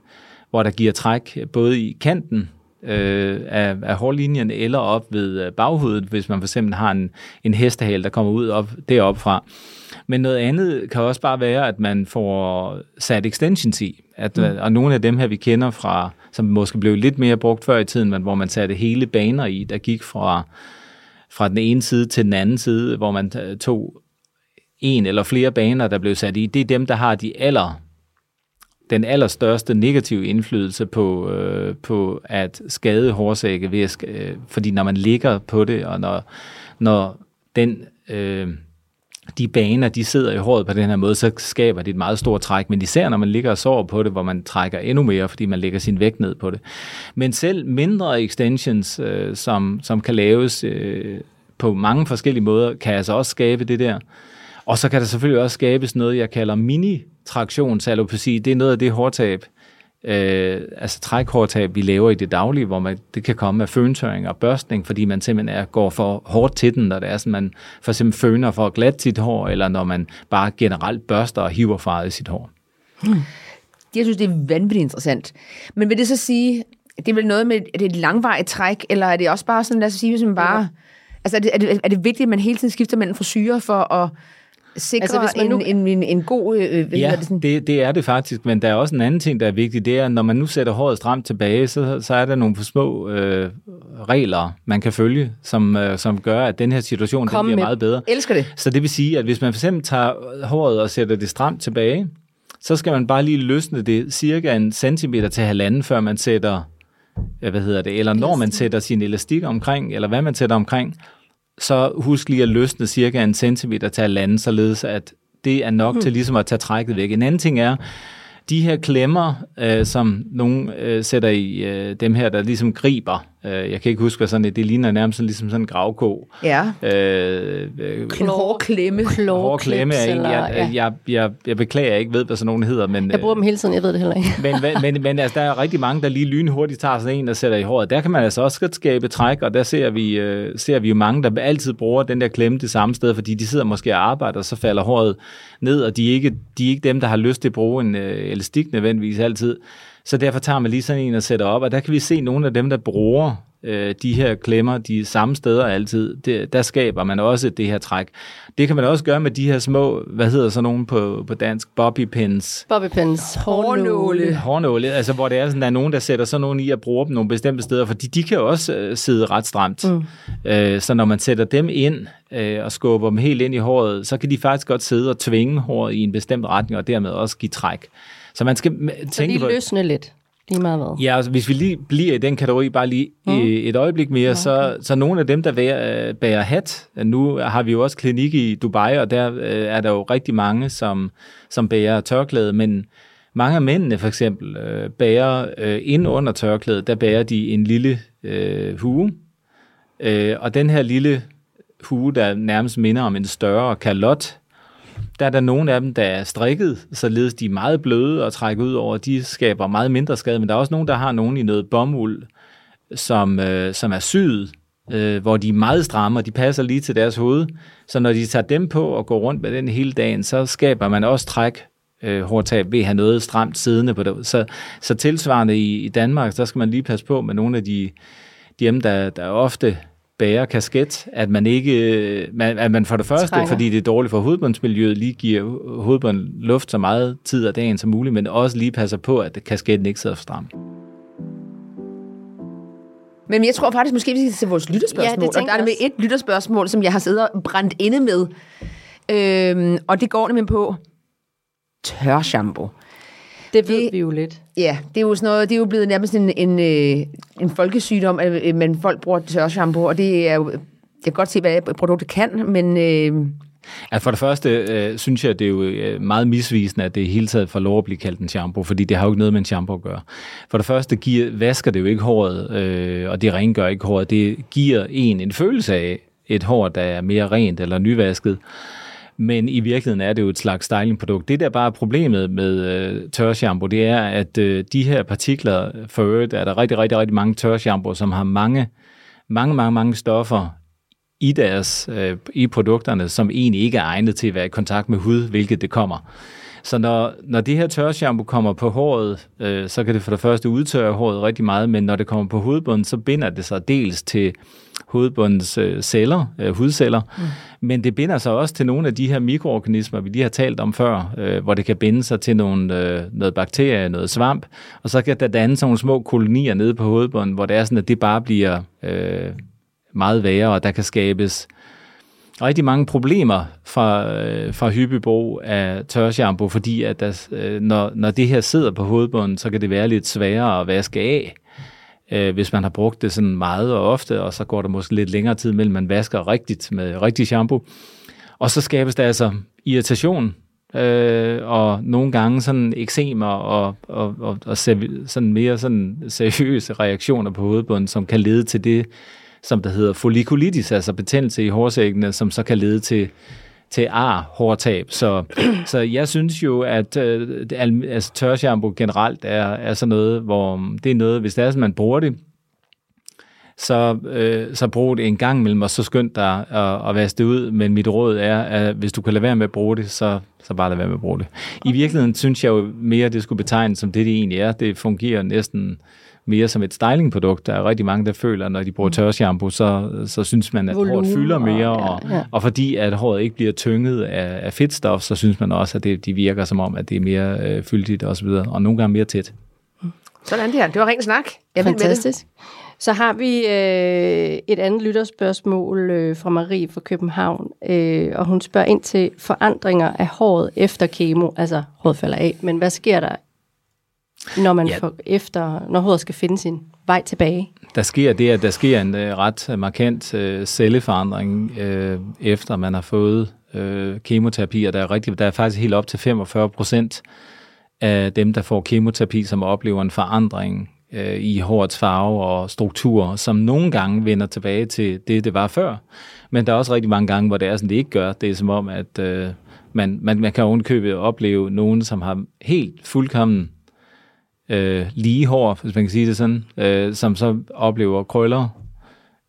hvor der giver træk øh, både i kanten øh, af, af hårlinjen eller op ved øh, baghovedet, hvis man for eksempel har en, en hestehale, der kommer ud op, deroppe fra. Men noget andet kan også bare være, at man får sat extensions i. At, mm. Og nogle af dem her, vi kender fra, som måske blev lidt mere brugt før i tiden, men hvor man satte hele baner i, der gik fra, fra den ene side til den anden side, hvor man tog en eller flere baner, der blev sat i, det er dem, der har de aller den allerstørste negative indflydelse på, øh, på at skade hårsække, ved at, øh, fordi når man ligger på det, og når, når den, øh, de baner, de sidder i håret på den her måde, så skaber det et meget stort træk, men især når man ligger og sover på det, hvor man trækker endnu mere, fordi man lægger sin vægt ned på det. Men selv mindre extensions, øh, som, som kan laves øh, på mange forskellige måder, kan altså også skabe det der. Og så kan der selvfølgelig også skabes noget, jeg kalder mini-traktionsalopeci. Det er noget af det hårtab, øh, altså trækhårtab, vi laver i det daglige, hvor man, det kan komme af føntøring og børstning, fordi man simpelthen er, går for hårdt til den, når det er sådan, man for eksempel føner for glat sit hår, eller når man bare generelt børster og hiver farvet i sit hår. Hmm. Jeg synes, det er vanvittigt interessant. Men vil det så sige, det er vel noget med, er det et langvarigt træk, eller er det også bare sådan, lad os sige, hvis man bare... Ja. Altså, er det, er, det, er det vigtigt, at man hele tiden skifter mellem frisyrer for at sikre altså, hvis man nu... en, en, en, en god... Øh, ja, det, sådan? Det, det er det faktisk, men der er også en anden ting, der er vigtig, det er, når man nu sætter håret stramt tilbage, så, så er der nogle små øh, regler, man kan følge, som, øh, som gør, at den her situation den bliver med. meget bedre. Elsker det. Så det vil sige, at hvis man for eksempel tager håret og sætter det stramt tilbage, så skal man bare lige løsne det cirka en centimeter til halvanden, før man sætter, hvad hedder det, eller når man sætter sin elastik omkring, eller hvad man sætter omkring, så husk lige at løsne cirka en centimeter til halvanden, således at det er nok mm. til ligesom at tage trækket væk. En anden ting er, de her klemmer, øh, som nogen øh, sætter i øh, dem her, der ligesom griber, øh, jeg kan ikke huske, hvad sådan det, det ligner nærmest sådan, ligesom sådan en gravko. Ja. Øh, øh, en hård klemme. Hård klemme. Jeg, ja. jeg, jeg, jeg beklager, jeg ikke ved, hvad sådan nogen hedder. Men, jeg bruger dem hele tiden, jeg ved det heller ikke. (laughs) men, men, men altså, der er rigtig mange, der lige lynhurtigt tager sådan en og sætter i håret. Der kan man altså også skabe træk, og der ser vi, øh, ser vi jo mange, der altid bruger den der klemme det samme sted, fordi de sidder måske og arbejder, og så falder håret ned, og de er ikke, de er ikke dem, der har lyst til at bruge en øh, elastik nødvendigvis altid. Så derfor tager man lige sådan en og sætter op, og der kan vi se nogle af dem, der bruger øh, de her klemmer de samme steder altid. Det, der skaber man også det her træk. Det kan man også gøre med de her små, hvad hedder så nogen på, på dansk, bobby pins. Bobby pins. Hårnåle. Hårnåle, altså hvor det er sådan, der er nogen, der sætter sådan nogen i at bruge dem nogle bestemte steder, fordi de kan også øh, sidde ret stramt. Mm. Øh, så når man sætter dem ind øh, og skubber dem helt ind i håret, så kan de faktisk godt sidde og tvinge håret i en bestemt retning, og dermed også give træk. Så man skal tænke så de løsne lidt. Lige meget hvad? Ja, altså, hvis vi lige bliver i den kategori bare lige mm. et øjeblik mere, okay. så, så nogle af dem, der bærer, bærer hat, nu har vi jo også klinik i Dubai, og der øh, er der jo rigtig mange, som, som bærer tørklæde, men mange af mændene for eksempel øh, bærer øh, ind under tørklædet, der bærer de en lille øh, hue, øh, og den her lille hue, der nærmest minder om en større kalot, der er der nogle af dem, der er strikket, således de er meget bløde og trækker ud over, de skaber meget mindre skade, men der er også nogen, der har nogen i noget bomuld, som, øh, som er syet, øh, hvor de er meget stramme, og de passer lige til deres hoved. Så når de tager dem på og går rundt med den hele dagen, så skaber man også træk øh, hårdtab ved at have noget stramt siddende på det. Så, så tilsvarende i, i Danmark, så skal man lige passe på med nogle af de, de der, der ofte bære kasket, at man ikke, man, at man for det første, Trænger. fordi det er dårligt for hovedbundsmiljøet, lige giver hovedbunden luft så meget tid af dagen som muligt, men også lige passer på, at kasketten ikke sidder for stram. Men jeg tror faktisk, måske vi skal se vores lytterspørgsmål. Ja, og der er med et lytterspørgsmål, som jeg har siddet og brændt inde med. Øhm, og det går nemlig på tør shampoo. Det ved det, vi jo lidt. Ja, det er jo sådan noget, det er jo blevet nærmest en, en, øh, en folkesygdom, at man folk bruger tørshampoo, og det er jo, jeg kan godt se, hvad produktet kan, men... Øh, Ja, for det første øh, synes jeg, det er jo øh, meget misvisende, at det hele taget får lov at blive kaldt en shampoo, fordi det har jo ikke noget med en shampoo at gøre. For det første giver, vasker det jo ikke håret, øh, og det rengør ikke håret. Det giver en en følelse af et hår, der er mere rent eller nyvasket men i virkeligheden er det jo et slags stylingprodukt. Det der bare er problemet med øh, tørshampoo, det er, at øh, de her partikler, for øvrigt er der rigtig, rigtig, rigtig mange tørshampoo, som har mange, mange, mange, mange stoffer i deres øh, i produkterne, som egentlig ikke er egnet til at være i kontakt med hud, hvilket det kommer. Så når, når det her tørshampoo kommer på håret, øh, så kan det for det første udtørre håret rigtig meget, men når det kommer på hovedbunden, så binder det sig dels til hovedbundens øh, celler, øh, hudceller, mm. men det binder sig også til nogle af de her mikroorganismer, vi lige har talt om før, øh, hvor det kan binde sig til nogle, øh, noget bakterie, noget svamp, og så kan der danne sådan nogle små kolonier nede på hovedbunden, hvor det er sådan, at det bare bliver øh, meget værre, og der kan skabes rigtig mange problemer fra, øh, fra hyppigbrug af tørshampoo, fordi at der, øh, når, når det her sidder på hovedbunden, så kan det være lidt sværere at vaske af, øh, hvis man har brugt det sådan meget og ofte, og så går der måske lidt længere tid mellem man vasker rigtigt med rigtig shampoo. Og så skabes der altså irritation, øh, og nogle gange sådan eksemer og, og, og, og sådan mere sådan seriøse reaktioner på hovedbunden, som kan lede til det, som der hedder follikulitis, altså betændelse i hårsækkene, som så kan lede til til ar hårtab. Så, (clears throat) så jeg synes jo, at øh, altså, tørshampoo generelt er, er sådan noget, hvor det er noget, hvis det er sådan, man bruger det, så, øh, så brug det en gang imellem, og så skynd dig at, at vaske det ud. Men mit råd er, at hvis du kan lade være med at bruge det, så, så bare lade være med at bruge det. I virkeligheden synes jeg jo mere, det skulle betegnes som det, det egentlig er. Det fungerer næsten mere som et stylingprodukt. Der er rigtig mange, der føler, at når de bruger tørshampoo, så, så synes man, at Volumen håret fylder mere. og- Og, ja, ja. og fordi at håret ikke bliver tynget af, af fedtstof, så synes man også, at det, de virker som om, at det er mere øh, fyldigt og så videre, og nogle gange mere tæt. Sådan der. Det var ren snak. Jeg. Fantastisk. Så har vi øh, et andet lytterspørgsmål øh, fra Marie fra København, øh, og hun spørger ind til forandringer af håret efter kemo. Altså, håret falder af, men hvad sker der, når man Ja. får efter, når håret skal finde sin vej tilbage? Der sker det, at der sker en øh, ret markant øh, celleforandring, øh, efter man har fået øh, kemoterapi, og der er, rigtig, der er faktisk helt op til 45 procent af dem, der får kemoterapi, som oplever en forandring øh, i hårets farve og struktur, som nogle gange vender tilbage til det, det var før. Men der er også rigtig mange gange, hvor det er sådan, det ikke gør. Det er som om, at øh, man, man, man kan ovenkøbet opleve nogen, som har helt fuldkommen øh, lige hår, hvis man kan sige det sådan, øh, som så oplever krøller,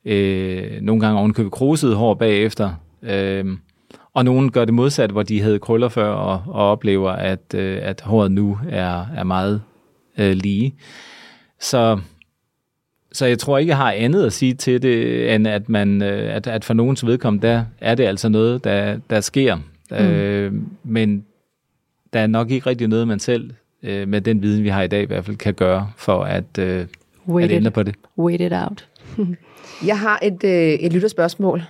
øh, nogle gange ovenkøbet krusede hår bagefter, øh, og nogen gør det modsat, hvor de havde krøller før, og, og oplever, at, øh, at håret nu er, er meget øh, lige. Så, så jeg tror ikke, jeg har andet at sige til det, end at, man, øh, at, at for nogens vedkommende, der er det altså noget, der, der sker. Mm. Øh, men der er nok ikke rigtig noget, man selv øh, med den viden, vi har i dag i hvert fald, kan gøre for at, øh, Wait at ændre it, på det. wait it out. (laughs) Jeg har et, øh, et lytterspørgsmål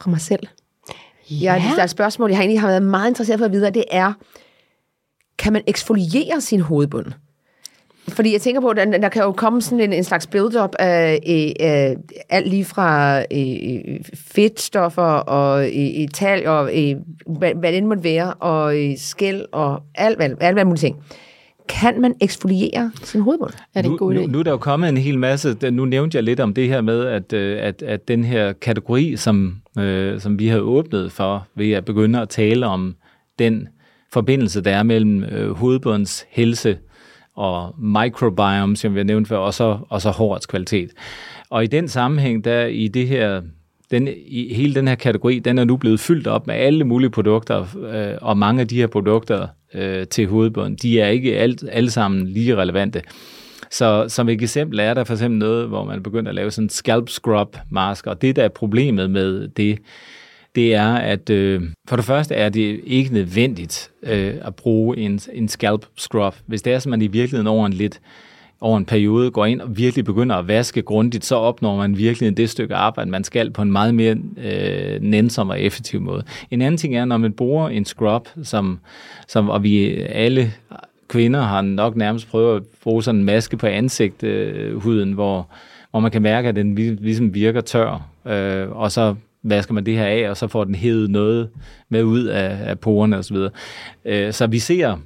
fra mig selv. Ja. Jeg, der er et spørgsmål, jeg har egentlig har været meget interesseret for at vide, og det er, kan man eksfoliere sin hovedbund? Fordi jeg tænker på, at der, der kan jo komme sådan en, en slags build-up af, øh, af alt lige fra øh, fedtstoffer og øh, talg og øh, hvad, hvad det end måtte være, og øh, skæld og alt, hvad, alt, hvad mulige ting. Kan man eksfoliere sin hovedbund? Er det en nu, god idé? nu, nu er der jo kommet en hel masse, nu nævnte jeg lidt om det her med, at, øh, at, at den her kategori, som, øh, som vi har åbnet for, ved at begynde at tale om den forbindelse, der er mellem øh, hovedbundens helse og microbiome, som vi har nævnt før, og så, og så hårets kvalitet. Og i den sammenhæng, der i det her den, i, hele den her kategori, den er nu blevet fyldt op med alle mulige produkter, øh, og mange af de her produkter øh, til hovedbunden, de er ikke alt, alle sammen lige relevante. Så som et eksempel er der for eksempel noget, hvor man begynder at lave sådan en scalp scrub mask, og det der er problemet med det, det er, at øh, for det første er det ikke nødvendigt øh, at bruge en, en scalp scrub. Hvis det er, så man i virkeligheden over en lidt over en periode går ind og virkelig begynder at vaske grundigt, så opnår man virkelig det stykke arbejde, man skal på en meget mere øh, nænsom og effektiv måde. En anden ting er, når man bruger en scrub, som, som og vi alle kvinder har nok nærmest prøvet at bruge sådan en maske på ansigthuden, øh, hvor, hvor man kan mærke, at den ligesom virker tør, øh, og så vasker man det her af, og så får den hævet noget med ud af, af porerne osv. Øh, så vi ser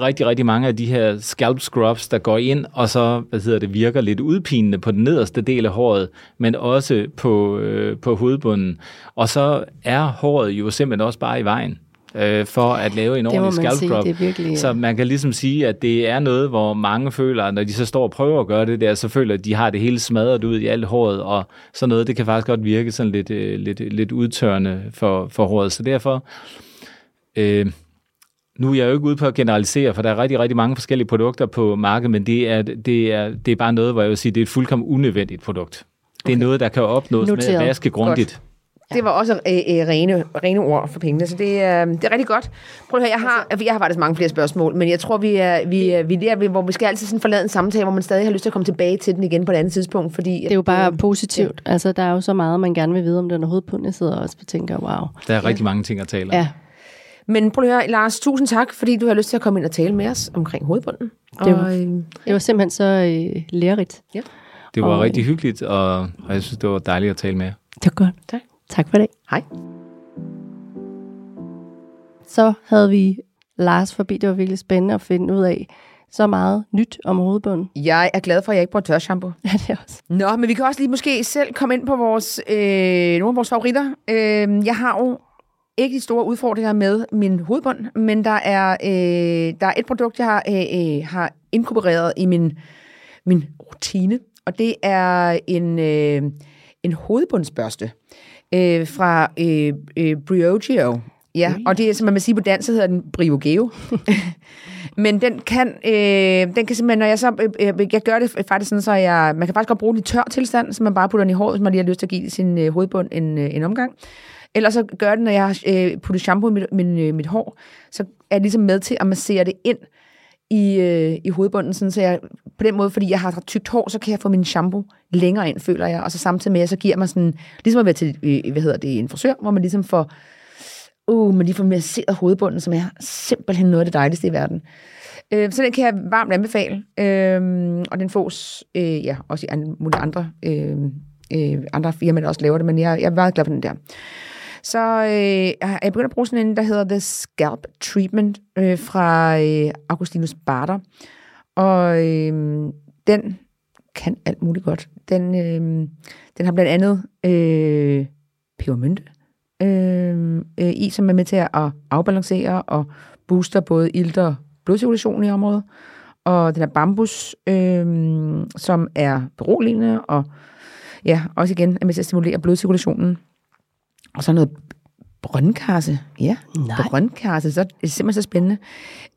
rigtig, rigtig mange af de her scalp scrubs, der går ind, og så, hvad hedder det, virker lidt udpinende på den nederste del af håret, men også på, øh, på hovedbunden. Og så er håret jo simpelthen også bare i vejen øh, for at lave en ordentlig scalp sige, er virkelig... Så man kan ligesom sige, at det er noget, hvor mange føler, når de så står og prøver at gøre det der, så føler at de har det hele smadret ud i alt håret, og sådan noget, det kan faktisk godt virke sådan lidt, øh, lidt, lidt udtørrende for, for håret. Så derfor, øh, nu er jeg jo ikke ude på at generalisere, for der er rigtig, rigtig mange forskellige produkter på markedet, men det er, det er, det er bare noget, hvor jeg vil sige, det er et fuldkommen unødvendigt produkt. Det er noget, der kan opnås med Noteret. at vaske grundigt. Det var også øh, øh, rene, rene ord for pengene, så det, øh, det er rigtig godt. Prøv at høre, jeg har, jeg har faktisk mange flere spørgsmål, men jeg tror, vi er, vi, er, vi er der, hvor vi skal altid sådan forlade en samtale, hvor man stadig har lyst til at komme tilbage til den igen på et andet tidspunkt, fordi... Det er jo bare positivt. Ja. Altså, der er jo så meget, man gerne vil vide om den hovedpund. Jeg sidder også og tænker, wow. Der er rigtig mange ting at tale om. Ja, Men prøv at høre, Lars, tusind tak, fordi du har lyst til at komme ind og tale med os omkring hovedbunden. Det var- og, øh, det var simpelthen så øh, lærerigt. Det var Og- rigtig hyggeligt, og, og jeg synes, det var dejligt at tale med jer. Det var godt. Tak. Tak for det. hej. Så havde vi Lars forbi. Det var virkelig spændende at finde ud af så meget nyt om hovedbunden. Jeg er glad for, at jeg ikke bruger tørshampoo. (laughs) Ja, det er også. Nå, men vi kan også lige måske selv komme ind på vores, øh, nogle af vores favoritter. Øh, jeg har jo ikke de store udfordringer med min hovedbund, men der er, øh, der er et produkt, jeg har, øh, øh, har inkorporeret i min, min rutine, og det er en, øh, en hovedbundsbørste øh, fra øh, øh, Briogeo. Ja, og det er, som man vil sige på dansk, så hedder den Briogeo. (laughs) Men den kan, øh, den kan simpelthen, når jeg så, øh, øh, jeg gør det faktisk sådan, så jeg, man kan faktisk godt bruge den i tør tilstand, så man bare putter den i håret, hvis man lige har lyst til at give sin øh, hovedbund en, øh, en omgang. Ellers så gør det, når jeg har øh, puttet shampoo i mit, min, øh, mit hår, så er jeg ligesom med til at massere det ind i, øh, i hovedbunden, sådan, så jeg på den måde, fordi jeg har tykt hår, så kan jeg få min shampoo længere ind, føler jeg, og så samtidig med, at så giver mig sådan, ligesom at være til, øh, hvad hedder det, en frisør, hvor man ligesom får, uh, man lige får masseret hovedbunden, som er simpelthen noget af det dejligste i verden. Øh, så den kan jeg varmt anbefale, øh, og den fås øh, ja, også i andre, mulige andre, øh, øh, andre firmaer, der også laver det, men jeg, jeg er meget glad for den der. Så øh, jeg begyndt at bruge sådan en, der hedder The Scalp Treatment øh, fra øh, Augustinus Bader. Og øh, den kan alt muligt godt. Den, øh, den har blandt andet øh, pebermynte øh, øh, i, som er med til at afbalancere og booster både ilt og blodcirkulation i området. Og den er bambus, øh, som er beroligende og ja, også igen er med til at stimulere blodcirkulationen. Og så noget brøndkasse. Ja, Nej. brøndkasse. Så det er simpelthen så spændende.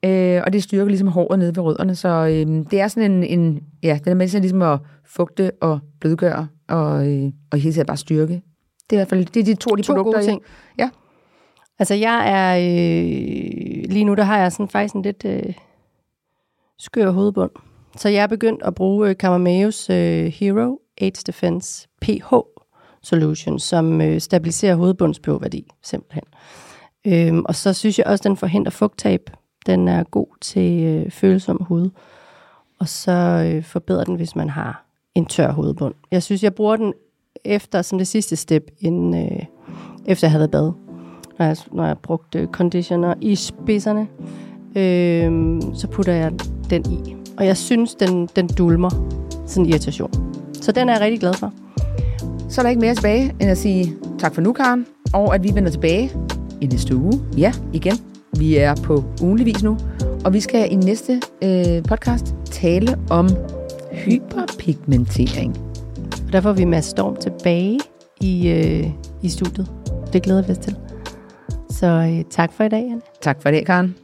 Øh, og det styrker ligesom håret nede ved rødderne. Så øh, det er sådan en, en, ja, den er med til ligesom at fugte og blødgøre og, øh, og hele tiden bare styrke. Det er i hvert fald det er de to de To produkter. gode ting. Ja. Altså, jeg er... Øh, lige nu, der har jeg sådan faktisk en lidt øh, skør hovedbund. Så jeg er begyndt at bruge øh, Camameos øh, Hero AIDS Defense PH Solution, som øh, stabiliserer hovedbunds pH-værdi, simpelthen. Øhm, og så synes jeg også, den forhindrer fugttab. Den er god til øh, følsom hud. Og så øh, forbedrer den, hvis man har en tør hovedbund. Jeg synes, jeg bruger den efter som det sidste step, inden, øh, efter jeg havde været bad. Når jeg, når jeg brugte conditioner i spidserne, øh, så putter jeg den i. Og jeg synes, den, den dulmer sådan en irritation. Så den er jeg rigtig glad for. Så er der ikke mere tilbage, end at sige tak for nu, Karen, og at vi vender tilbage i næste uge. Ja, igen. Vi er på ugenligvis nu, og vi skal i næste øh, podcast tale om hyperpigmentering. Og der får vi Mads Storm tilbage i, øh, i studiet. Det glæder vi os til. Så øh, tak for i dag, Anne. Tak for det, Karen.